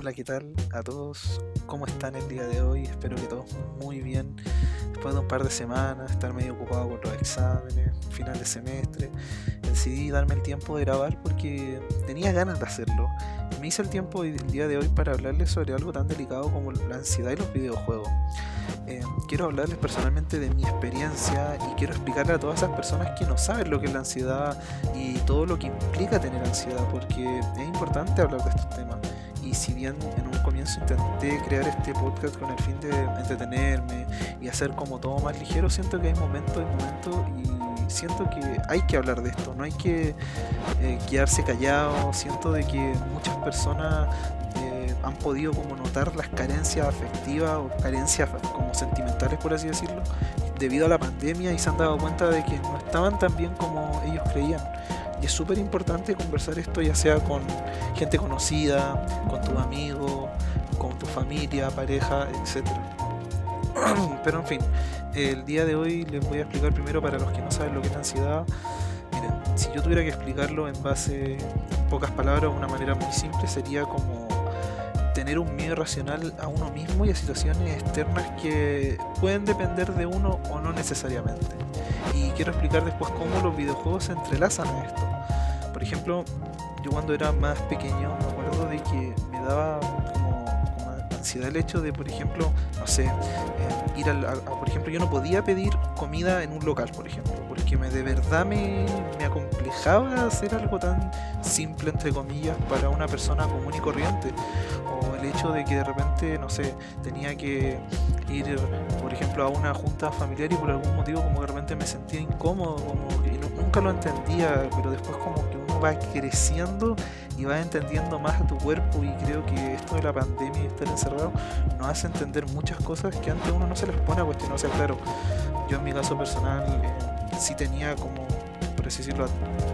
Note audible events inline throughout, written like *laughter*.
Hola, ¿qué tal a todos? ¿Cómo están el día de hoy? Espero que todos muy bien. Después de un par de semanas, estar medio ocupado con los exámenes, final de semestre, decidí darme el tiempo de grabar porque tenía ganas de hacerlo. Me hice el tiempo el día de hoy para hablarles sobre algo tan delicado como la ansiedad y los videojuegos. Eh, quiero hablarles personalmente de mi experiencia y quiero explicarle a todas esas personas que no saben lo que es la ansiedad y todo lo que implica tener ansiedad, porque es importante hablar de estos temas y si bien en un comienzo intenté crear este podcast con el fin de entretenerme y hacer como todo más ligero, siento que hay momentos y momentos y siento que hay que hablar de esto, no hay que eh, quedarse callado, siento de que muchas personas eh, han podido como notar las carencias afectivas o carencias como sentimentales por así decirlo debido a la pandemia y se han dado cuenta de que no estaban tan bien como ellos creían y es súper importante conversar esto ya sea con gente conocida, con tus amigos, con tu familia, pareja, etc. *clears throat* Pero en fin, el día de hoy les voy a explicar primero para los que no saben lo que es ansiedad. Miren, si yo tuviera que explicarlo en base, en pocas palabras, una manera muy simple, sería como tener un miedo racional a uno mismo y a situaciones externas que pueden depender de uno o no necesariamente. Y quiero explicar después cómo los videojuegos se entrelazan a esto. Por ejemplo, yo cuando era más pequeño me acuerdo de que me daba el hecho de, por ejemplo, no sé, eh, ir al, por ejemplo, yo no podía pedir comida en un local, por ejemplo, porque me, de verdad me, me acomplejaba hacer algo tan simple, entre comillas, para una persona común y corriente. O el hecho de que de repente, no sé, tenía que ir, por ejemplo, a una junta familiar y por algún motivo como de repente me sentía incómodo, como que nunca lo entendía, pero después como que uno va creciendo y va entendiendo más a tu cuerpo y creo que esto de la pandemia y estar encerrado nos hace entender muchas cosas que antes uno no se las pone a cuestionar. O sea, claro, yo en mi caso personal eh, sí tenía como, por así decirlo,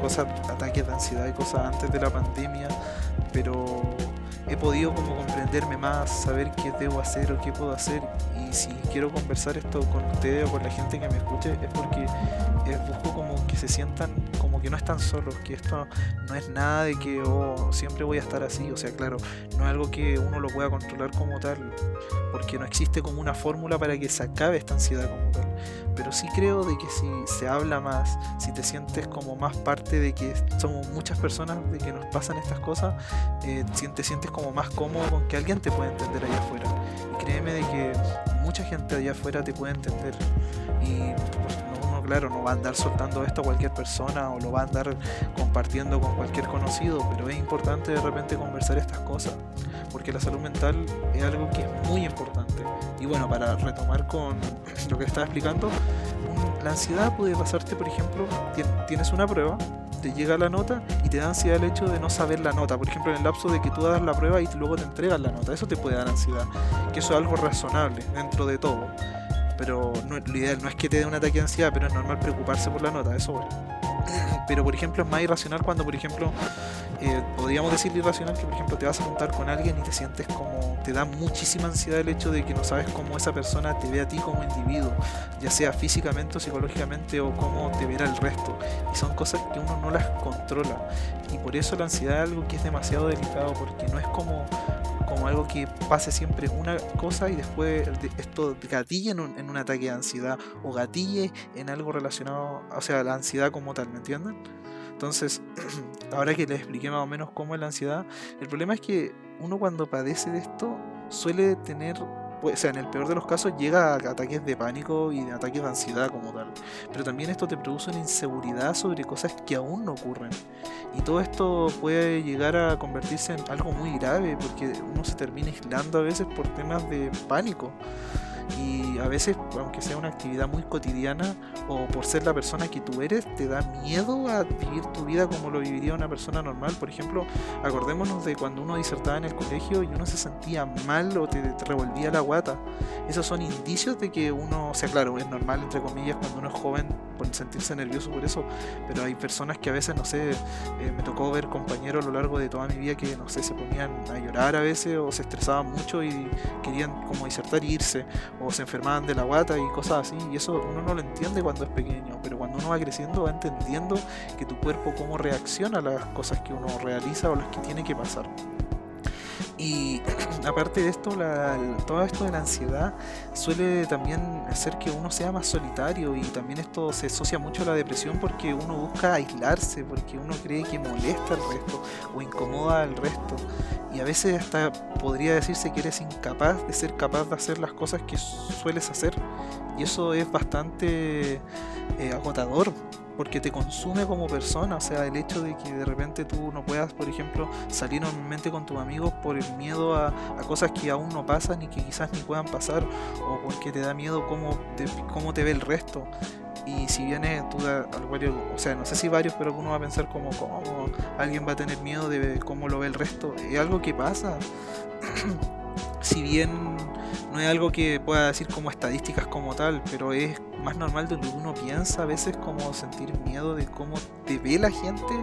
cosas, ataques de ansiedad y cosas antes de la pandemia, pero he podido como comprenderme más, saber qué debo hacer o qué puedo hacer. Y si quiero conversar esto con ustedes o con la gente que me escuche, es porque eh, busco como que se sientan como que no están solos, que esto no es nada de que oh, siempre voy a estar así. O sea, claro, no es algo que uno lo pueda controlar como tal, porque no existe como una fórmula para que se acabe esta ansiedad como tal. Pero sí creo de que si se habla más, si te sientes como más parte de que somos muchas personas de que nos pasan estas cosas, eh, te sientes como más cómodo con que alguien te pueda entender allá afuera. Y créeme de que mucha gente allá afuera te puede entender. Claro, no va a andar soltando esto a cualquier persona o lo va a andar compartiendo con cualquier conocido, pero es importante de repente conversar estas cosas, porque la salud mental es algo que es muy importante. Y bueno, para retomar con lo que estaba explicando, la ansiedad puede pasarte, por ejemplo, tienes una prueba te llega la nota y te da ansiedad el hecho de no saber la nota. Por ejemplo, en el lapso de que tú das la prueba y luego te entregan la nota. Eso te puede dar ansiedad. Que eso es algo razonable dentro de todo. Pero no, lo ideal no es que te dé un ataque de ansiedad, pero es normal preocuparse por la nota. Eso bueno. *clears throat* Pero por ejemplo es más irracional cuando, por ejemplo, eh, podríamos decir irracional que, por ejemplo, te vas a juntar con alguien y te sientes como, te da muchísima ansiedad el hecho de que no sabes cómo esa persona te ve a ti como individuo, ya sea físicamente o psicológicamente o cómo te verá el resto. Y son cosas que uno no las controla. Y por eso la ansiedad es algo que es demasiado delicado, porque no es como como algo que pase siempre una cosa y después esto gatille en un, en un ataque de ansiedad o gatille en algo relacionado, o sea, la ansiedad como tal, ¿me entienden? Entonces, *clears throat* ahora que les expliqué más o menos cómo es la ansiedad, el problema es que uno cuando padece de esto suele tener o sea, en el peor de los casos llega a ataques de pánico y de ataques de ansiedad como tal. Pero también esto te produce una inseguridad sobre cosas que aún no ocurren. Y todo esto puede llegar a convertirse en algo muy grave porque uno se termina aislando a veces por temas de pánico y a veces, aunque sea una actividad muy cotidiana o por ser la persona que tú eres, te da miedo a vivir tu vida como lo viviría una persona normal. Por ejemplo, acordémonos de cuando uno disertaba en el colegio y uno se sentía mal o te, revolvía la guata. Esos son indicios de que uno, o sea, claro, es normal, entre comillas, cuando uno es joven por sentirse nervioso por eso, pero hay personas que a veces, no sé, eh, me tocó ver compañeros a lo largo de toda mi vida que, no sé, se ponían a llorar a veces o se estresaban mucho y querían como disertar y irse o se enfermaban de la guata y cosas así. Y eso uno no lo entiende cuando es pequeño, pero cuando uno va creciendo va entendiendo que tu cuerpo cómo reacciona a las cosas que uno realiza o las que tiene que pasar. Y aparte de esto, todo esto de la ansiedad suele también hacer que uno sea más solitario y también esto se asocia mucho a la depresión porque uno busca aislarse, porque uno cree que molesta al resto o incomoda al resto. Y a veces hasta podría decirse que eres incapaz de ser capaz de hacer las cosas que sueles hacer. Y eso es bastante eh, agotador porque te consume como persona, o sea, el hecho de que de repente tú no puedas, por ejemplo, salir normalmente con tus amigos por el miedo a, cosas que aún no pasan y que quizás ni puedan pasar, o porque te da miedo cómo te, cómo te ve el resto. Y si viene tú, o sea, no sé si varios, pero uno va a pensar como, cómo alguien va a tener miedo de cómo lo ve el resto. Es algo que pasa. *clears throat* si bien no es algo que pueda decir como estadísticas como tal, pero es más normal de lo que uno piensa a veces como sentir miedo de cómo te ve la gente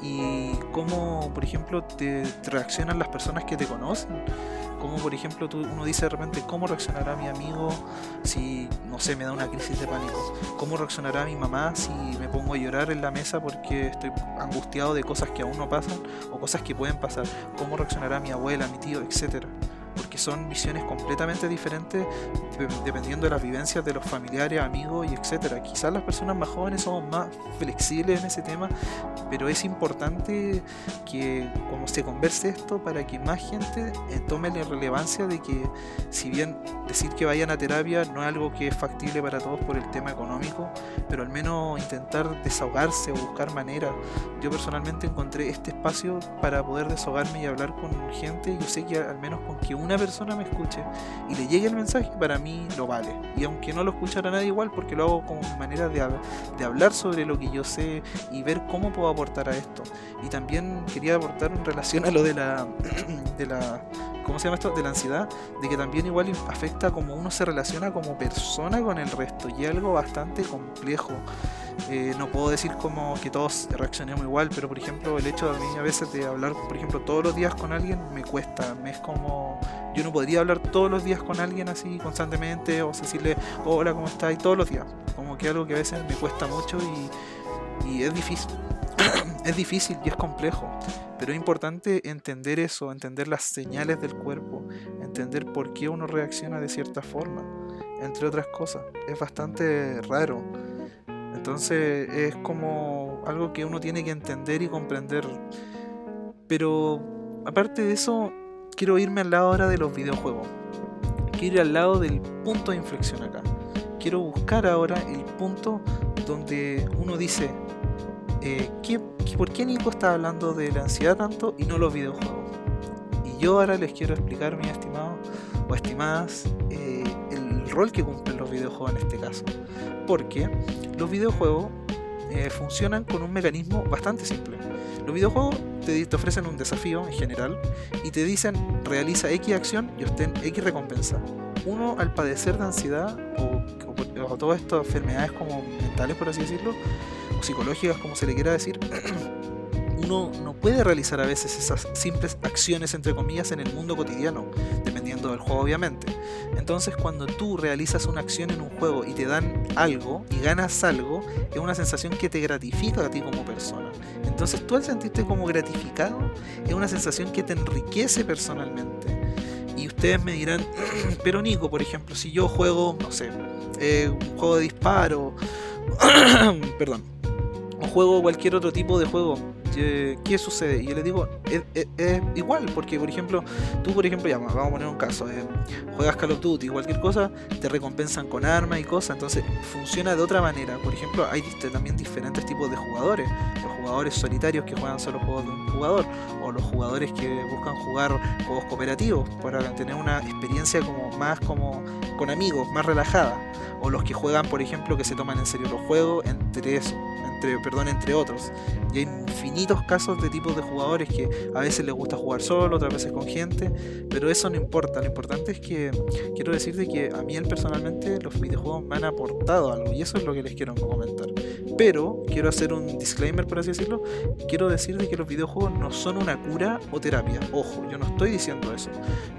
y cómo, por ejemplo, te, reaccionan las personas que te conocen. Como por ejemplo tú, uno dice de repente, ¿cómo reaccionará mi amigo si, no sé, me da una crisis de pánico? ¿Cómo reaccionará mi mamá si me pongo a llorar en la mesa porque estoy angustiado de cosas que aún no pasan o cosas que pueden pasar? ¿Cómo reaccionará mi abuela, mi tío, etcétera? Porque son visiones completamente diferentes dependiendo de las vivencias de los familiares, amigos y etcétera. Quizás las personas más jóvenes somos más flexibles en ese tema, pero es importante que como se converse esto para que más gente eh, tome la relevancia de que si bien decir que vayan a terapia no es algo que es factible para todos por el tema económico, pero al menos intentar desahogarse o buscar maneras. Yo personalmente encontré este espacio para poder desahogarme y hablar con gente. Yo sé que al menos con que una persona me escuche y le llegue el mensaje, para mí lo vale. Y aunque no lo escuchara nadie igual, porque lo hago como manera de, de hablar sobre lo que yo sé y ver cómo puedo aportar a esto. Y también quería aportar en relación a lo de la, *clears throat* de la ¿cómo se llama esto? De la ansiedad, de que también igual afecta como uno se relaciona como persona con el resto y algo bastante complejo. Eh, no puedo decir como que todos reaccionemos igual, pero por ejemplo el hecho de a mí a veces de hablar, por ejemplo, todos los días con alguien me cuesta, me es como, yo no podría hablar todos los días con alguien así constantemente o decirle hola, ¿cómo estás? Y todos los días, como que algo que a veces me cuesta mucho y, y es difícil. *coughs* es difícil y es complejo, pero es importante entender eso, entender las señales del cuerpo, entender por qué uno reacciona de cierta forma, entre otras cosas. Es bastante raro. Entonces es como algo que uno tiene que entender y comprender. Pero aparte de eso, quiero irme al lado ahora de los videojuegos. Quiero ir al lado del punto de inflexión acá. Quiero buscar ahora el punto donde uno dice, eh, por qué Nico está hablando de la ansiedad tanto y no los videojuegos? Y yo ahora les quiero explicar, mis estimados o estimadas, eh, el rol que cumplen los videojuegos en este caso. Porque los videojuegos eh, funcionan con un mecanismo bastante simple. Los videojuegos te, ofrecen un desafío en general y te dicen realiza X acción y obtén X recompensa. Uno al padecer de ansiedad o, o todas estas enfermedades como mentales por así decirlo, psicológicas, como se le quiera decir, *clears throat* uno no puede realizar a veces esas simples acciones, entre comillas, en el mundo cotidiano, dependiendo del juego, obviamente. Entonces, cuando tú realizas una acción en un juego y te dan algo y ganas algo, es una sensación que te gratifica a ti como persona. Entonces, tú al sentirte como gratificado, es una sensación que te enriquece personalmente. Y ustedes me dirán, *clears throat* pero Nico, por ejemplo, si yo juego, no sé, eh, un juego de disparo, *clears throat* perdón, o juego cualquier otro tipo de juego, ¿qué sucede? Y yo le digo, es, igual, porque por ejemplo, tú por ejemplo, ya, vamos a poner un caso, eh, juegas Call of Duty, cualquier cosa, te recompensan con armas y cosas, entonces funciona de otra manera. Por ejemplo, hay también diferentes tipos de jugadores, los jugadores solitarios que juegan solo juegos de un jugador, o los jugadores que buscan jugar juegos cooperativos para tener una experiencia como más como con amigos, más relajada, o los que juegan, por ejemplo, que se toman en serio los juegos entre eso entre, perdón, entre otros. Y hay infinitos casos de tipos de jugadores que a veces les gusta jugar solo, otras veces con gente, pero eso no importa. Lo importante es que quiero decirte que a mí personalmente los videojuegos me han aportado algo y eso es lo que les quiero comentar. Pero quiero hacer un disclaimer, por así decirlo. Quiero decir de que los videojuegos no son una cura o terapia. Ojo, yo no estoy diciendo eso.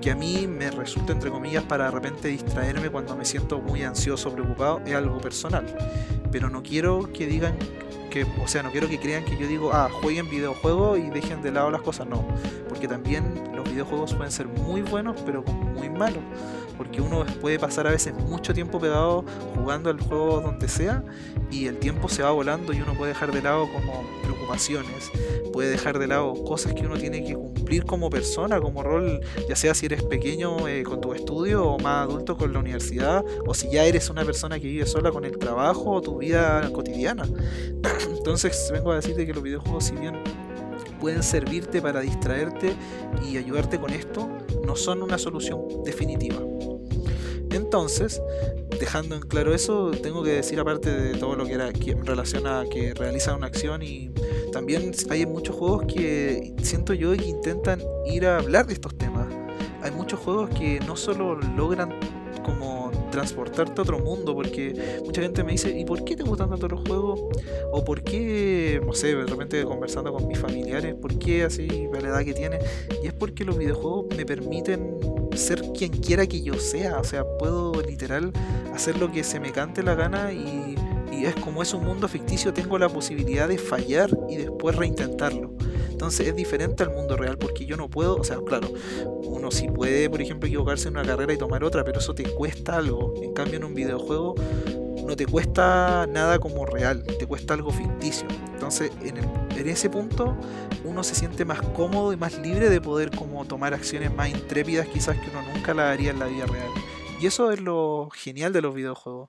Que a mí me resulta, entre comillas, para de repente distraerme cuando me siento muy ansioso, preocupado, es algo personal pero no quiero que digan que, o sea, no quiero que crean que yo digo, ah, jueguen videojuegos y dejen de lado las cosas, no, porque también videojuegos pueden ser muy buenos, pero muy malos. Porque uno puede pasar a veces mucho tiempo pegado jugando el juego donde sea y el tiempo se va volando y uno puede dejar de lado como preocupaciones, puede dejar de lado cosas que uno tiene que cumplir como persona, como rol, ya sea si eres pequeño eh, con tu estudio o más adulto con la universidad, o si ya eres una persona que vive sola con el trabajo o tu vida cotidiana. *clears throat* Entonces vengo a decirte que los videojuegos, si bien pueden servirte para distraerte y ayudarte con esto, no son una solución definitiva. Entonces, dejando en claro eso, tengo que decir aparte de todo lo que era que en relación a que realizan una acción y también hay muchos juegos que siento yo que intentan ir a hablar de estos temas. Hay muchos juegos que no solo logran como transportarte a otro mundo, porque mucha gente me dice, ¿y por qué te gustan tanto los juegos? O por qué, no sé, de repente conversando con mis familiares, ¿por qué así, la edad que tiene? Y es porque los videojuegos me permiten ser quien quiera que yo sea, o sea, puedo literal hacer lo que se me cante la gana y, y es como es un mundo ficticio, tengo la posibilidad de fallar y después reintentarlo. Entonces es diferente al mundo real porque yo no puedo, o sea, claro, uno sí puede, por ejemplo, equivocarse en una carrera y tomar otra, pero eso te cuesta algo. En cambio, en un videojuego no te cuesta nada como real, te cuesta algo ficticio. Entonces, en, en ese punto, uno se siente más cómodo y más libre de poder como tomar acciones más intrépidas quizás que uno nunca la haría en la vida real. Y eso es lo genial de los videojuegos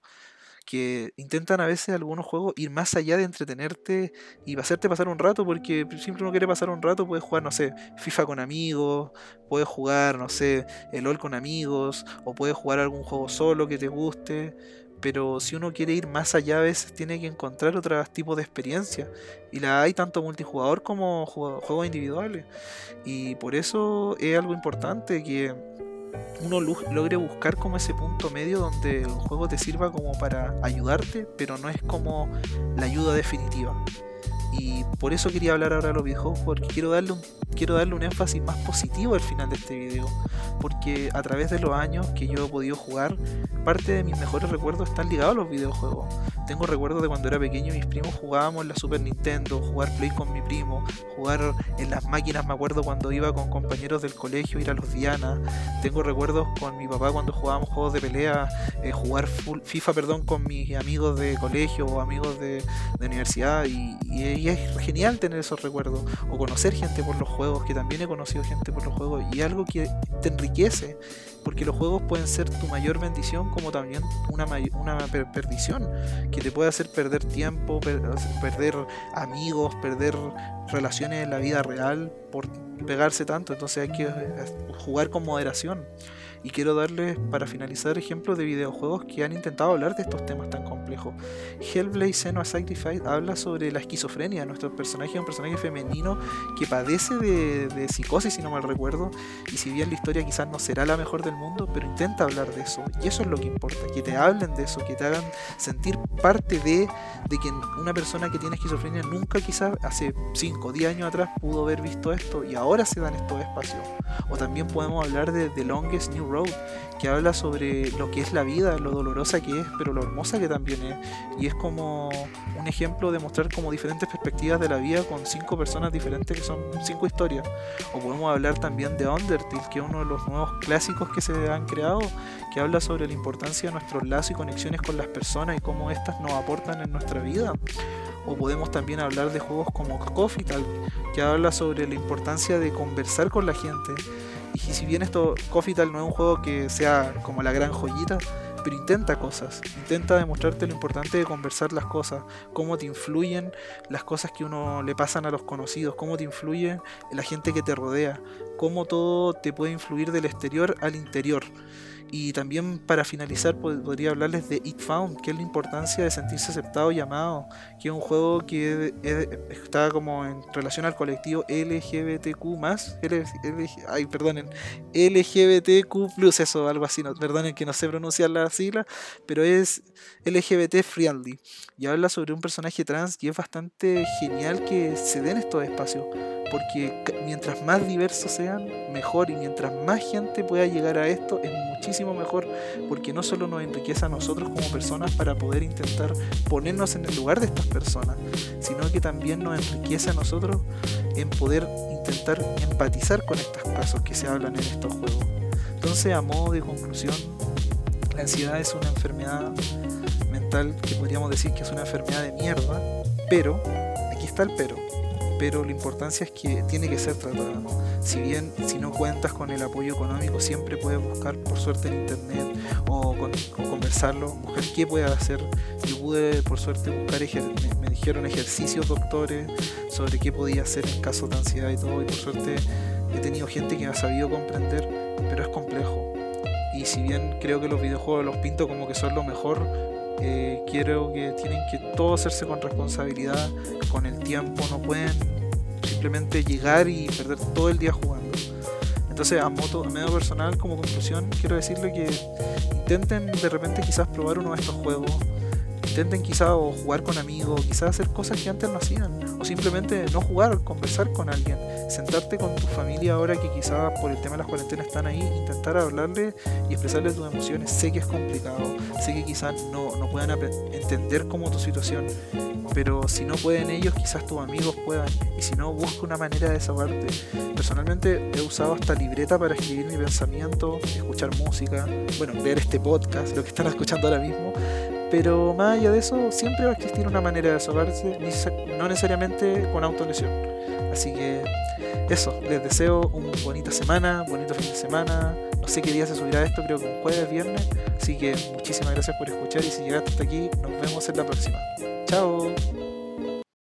que intentan a veces algunos juegos ir más allá de entretenerte y hacerte pasar un rato, porque siempre uno quiere pasar un rato, puedes jugar, no sé, FIFA con amigos, puedes jugar, no sé, el LOL con amigos, o puedes jugar algún juego solo que te guste, pero si uno quiere ir más allá a veces tiene que encontrar otro tipo de experiencia y la hay tanto multijugador como juegos individuales y por eso es algo importante que uno logre buscar como ese punto medio donde el juego te sirva como para ayudarte, pero no es como la ayuda definitiva. Y por eso quería hablar ahora de los videojuegos, porque quiero darle un, quiero darle un énfasis más positivo al final de este video. Porque a través de los años que yo he podido jugar, parte de mis mejores recuerdos están ligados a los videojuegos. Tengo recuerdos de cuando era pequeño mis primos jugábamos en la Super Nintendo, jugar Play con mi primo, jugar en las máquinas, me acuerdo cuando iba con compañeros del colegio, ir a los Diana. Tengo recuerdos con mi papá cuando jugábamos juegos de pelea, eh, jugar FIFA perdón, con mis amigos de colegio o amigos de, universidad y, y es genial tener esos recuerdos o conocer gente por los juegos, que también he conocido gente por los juegos y algo que te enriquece, porque los juegos pueden ser tu mayor bendición como también una, una perdición, que te puede hacer perder tiempo, perder amigos, perder relaciones en la vida real por pegarse tanto, entonces hay que eh, jugar con moderación. Y quiero darles para finalizar ejemplos de videojuegos que han intentado hablar de estos temas tan complejos. Hellblade Senua Sacrifice habla sobre la esquizofrenia. Nuestro personaje es un personaje femenino que padece de, psicosis, si no mal recuerdo. Y si bien la historia quizás no será la mejor del mundo, pero intenta hablar de eso. Y eso es lo que importa, que te hablen de eso, que te hagan sentir parte de, de que una persona que tiene esquizofrenia nunca quizás hace 5 o 10 años atrás pudo haber visto esto y ahora se dan estos espacios. O también podemos hablar de The Longest New Road, que habla sobre lo que es la vida, lo dolorosa que es, pero lo hermosa que también es. Y es como un ejemplo de mostrar como diferentes perspectivas de la vida con cinco personas diferentes que son cinco historias. O podemos hablar también de Undertale, que es uno de los nuevos clásicos que se han creado, que habla sobre la importancia de nuestros lazos y conexiones con las personas y cómo éstas nos aportan en nuestra vida o podemos también hablar de juegos como Coffee Talk, que habla sobre la importancia de conversar con la gente y si bien esto, Coffee Tal no es un juego que sea como la gran joyita, pero intenta cosas, intenta demostrarte lo importante de conversar las cosas, cómo te influyen las cosas que uno le pasan a los conocidos, cómo te influye la gente que te rodea, cómo todo te puede influir del exterior al interior. Y también para finalizar podría hablarles de It Found, que es la importancia de sentirse aceptado y amado, que es un juego que está como en relación al colectivo LGBTQ más, ay, perdonen, LGBTQ eso, algo así, no, perdonen que no sé pronunciar la sigla, pero es LGBT friendly. Y habla sobre un personaje trans y es bastante genial que se den estos espacios porque mientras más diversos sean, mejor y mientras más gente pueda llegar a esto es muchísimo mejor porque no solo nos enriquece a nosotros como personas para poder intentar ponernos en el lugar de estas personas, sino que también nos enriquece a nosotros en poder intentar empatizar con estos casos que se hablan en estos juegos. Entonces, a modo de conclusión, la ansiedad es una enfermedad mental que podríamos decir que es una enfermedad de mierda, pero, aquí está el pero, pero la importancia es que tiene que ser tratada. Si bien si no cuentas con el apoyo económico, siempre puedes buscar por suerte en internet o, conversarlo, buscar qué puede hacer. Yo pude por suerte buscar, me, dijeron ejercicios doctores sobre qué podía hacer en caso de ansiedad y todo, y por suerte he tenido gente que me ha sabido comprender, pero es complejo. Y si bien creo que los videojuegos los pinto como que son lo mejor, quiero que tienen que todo hacerse con responsabilidad, con el tiempo, no pueden simplemente llegar y perder todo el día jugando. Entonces, a modo, a medio personal, como conclusión, quiero decirle que intenten de repente quizás probar uno de estos juegos, intenten quizás jugar con amigos, quizás hacer cosas que antes no hacían, o simplemente no jugar, conversar con alguien, sentarte con tu familia ahora que quizás por el tema de las cuarentenas están ahí, intentar hablarle y expresarle tus emociones. Sé que es complicado, sé que quizás no, no puedan entender como tu situación, pero si no pueden ellos, quizás tus amigos puedan, y si no, busca una manera de desahogarte. Personalmente he usado esta libreta para escribir mi pensamiento, escuchar música, bueno, ver este podcast, lo que están escuchando ahora mismo, pero más allá de eso, siempre va a existir una manera de desahogarse, no necesariamente con autolesión. Así que eso, les deseo una bonita semana, bonito fin de semana. No sé qué día se subirá esto, creo que un jueves, viernes. Así que muchísimas gracias por escuchar y si llegaste hasta aquí, nos vemos en la próxima. Chao.